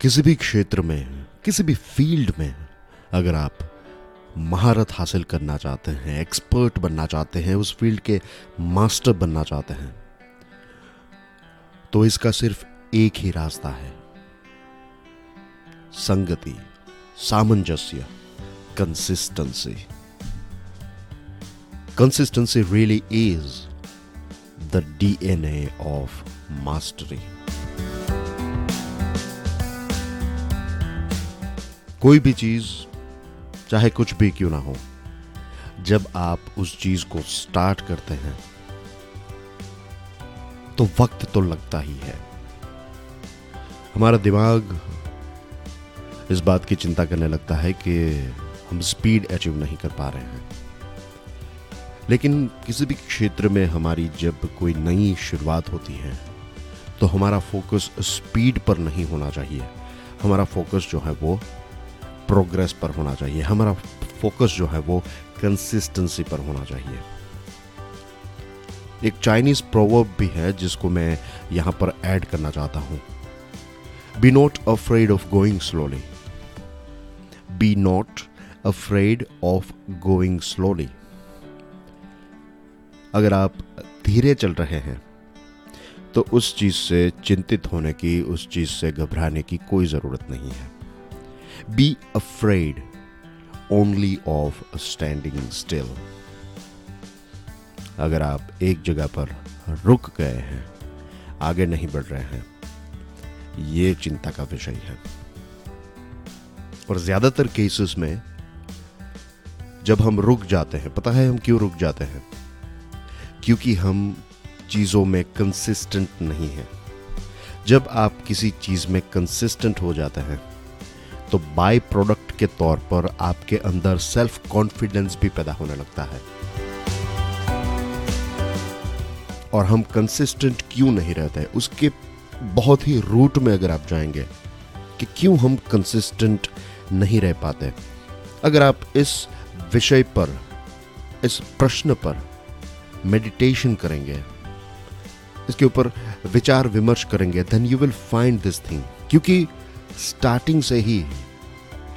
किसी भी क्षेत्र में, किसी भी फ़ील्ड में अगर आप महारत हासिल करना चाहते हैं, एक्सपर्ट बनना चाहते हैं, उस फ़ील्ड के मास्टर बनना चाहते हैं तो इसका सिर्फ़ एक ही रास्ता है। संगति, सामंजस्य consistency consistency really is the DNA of mastery कोई भी चीज़, चाहे कुछ भी क्यों ना हो, जब आप उस चीज़ को स्टार्ट करते हैं तो वक्त तो लगता ही है। हमारा दिमाग इस बात की चिंता करने लगता है कि हम स्पीड अचीव नहीं कर पा रहे हैं। लेकिन किसी भी क्षेत्र में हमारी जब कोई नई शुरुआत होती है तो हमारा फोकस स्पीड पर नहीं होना चाहिए। हमारा फोकस जो है वो प्रोग्रेस पर होना चाहिए। हमारा फोकस जो है वो कंसिस्टेंसी पर होना चाहिए। एक चाइनीज़ प्रोवर्ब भी है जिसको मैं यहाँ पर ऐड करना चाहता हूँ। Be not afraid of going slowly be not afraid of going slowly अगर आप धीरे चल रहे हैं तो उस चीज़ से चिंतित होने की, उस चीज़ से घबराने की कोई ज़रूरत नहीं है। Be afraid only of standing still अगर आप एक जगह पर रुक गए हैं, आगे नहीं बढ़ रहे हैं, ये चिंता का विषय है। और ज़्यादातर केसेस में, जब हम रुक जाते हैं, पता है हम क्यों रुक जाते हैं? क्योंकि हम चीज़ों में कंसिस्टेंट नहीं है। जब आप किसी चीज़ में कंसिस्टेंट हो जाते हैं तो बाय प्रोडक्ट के तौर पर आपके अंदर सेल्फ कॉन्फिडेंस भी पैदा होने लगता है। और हम कंसिस्टेंट क्यों नहीं रहते? उसके बहुत ही रूट में अगर आप जाएँगे कि क्यों हम कंसिस्टेंट नहीं रह पाते? अगर आप इस विषय पर, इस प्रश्न पर मेडिटेशन करेंगे, इसके ऊपर विचार विमर्श करेंगे then you will find this thing क्योंकि स्टार्टिंग से ही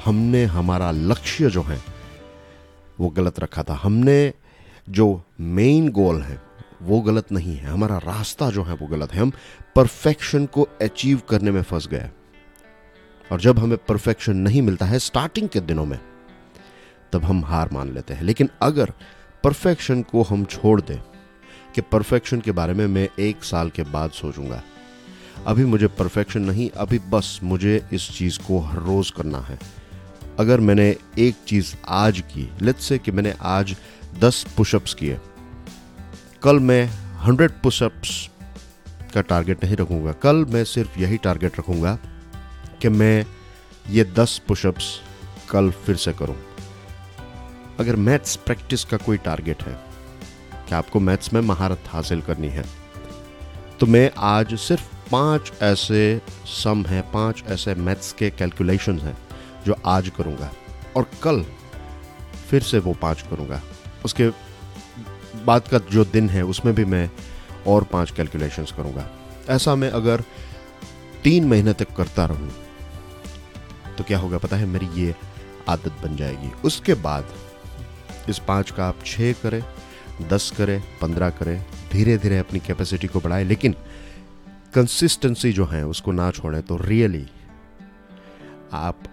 हमने हमारा लक्ष्य जो है, वो गलत रखा था। हमने जो मेन गोल है, वो गलत नहीं है। हमारा रास्ता जो है, वो गलत है। हम परफेक्शन को अचीव करने में फंस गए। और जब हमें परफेक्शन नहीं मिलता है स्टार्टिंग के दिनों में, तब हम हार मान लेते हैं। लेकिन अगर परफेक्शन को हम छोड़ दें, कि परफेक्शन के बारे में मैं एक साल के बाद सोचूँगा अभी मुझे परफेक्शन नहीं, अभी बस मुझे इस चीज़ को हर रोज़ करना है। अगर मैंने एक चीज़ आज की लेट्स से कि मैंने आज दस पुशअप्स किए, कल मैं हंड्रेड पुशअप्स का टारगेट नहीं रखूँगा, कल मैं सिर्फ़ यही टारगेट रखूँगा कि मैं ये दस पुशअप्स कल फिर से करूँ। अगर मैथ्स प्रैक्टिस का कोई टारगेट है कि आपको मैथ्स में महारत हासिल करनी है? तो मैं आज सिर्फ़ पाँच ऐसे सम हैं, पाँच ऐसे मैथ्स के कैलकुलेशन हैं जो आज करूँगा। और कल फिर से वो पाँच करूँगा। उसके बाद का जो दिन है, उसमें भी मैं और पाँच कैलकुलेशंस करूँगा। ऐसा मैं अगर तीन महीने तक करता रहूँ तो क्या होगा पता है? मेरी ये आदत बन जाएगी। उसके बाद इस पाँच का आप छः करें, दस करें, पंद्रह करें धीरे धीरे अपनी कैपेसिटी को बढ़ाएँ। लेकिन कंसिस्टेंसी जो है, उसको ना छोड़ें तो रियली आप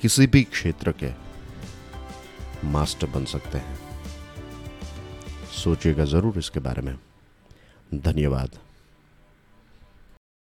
किसी भी क्षेत्र के मास्टर बन सकते हैं। सोचिएगा ज़रूर इसके बारे में। धन्यवाद।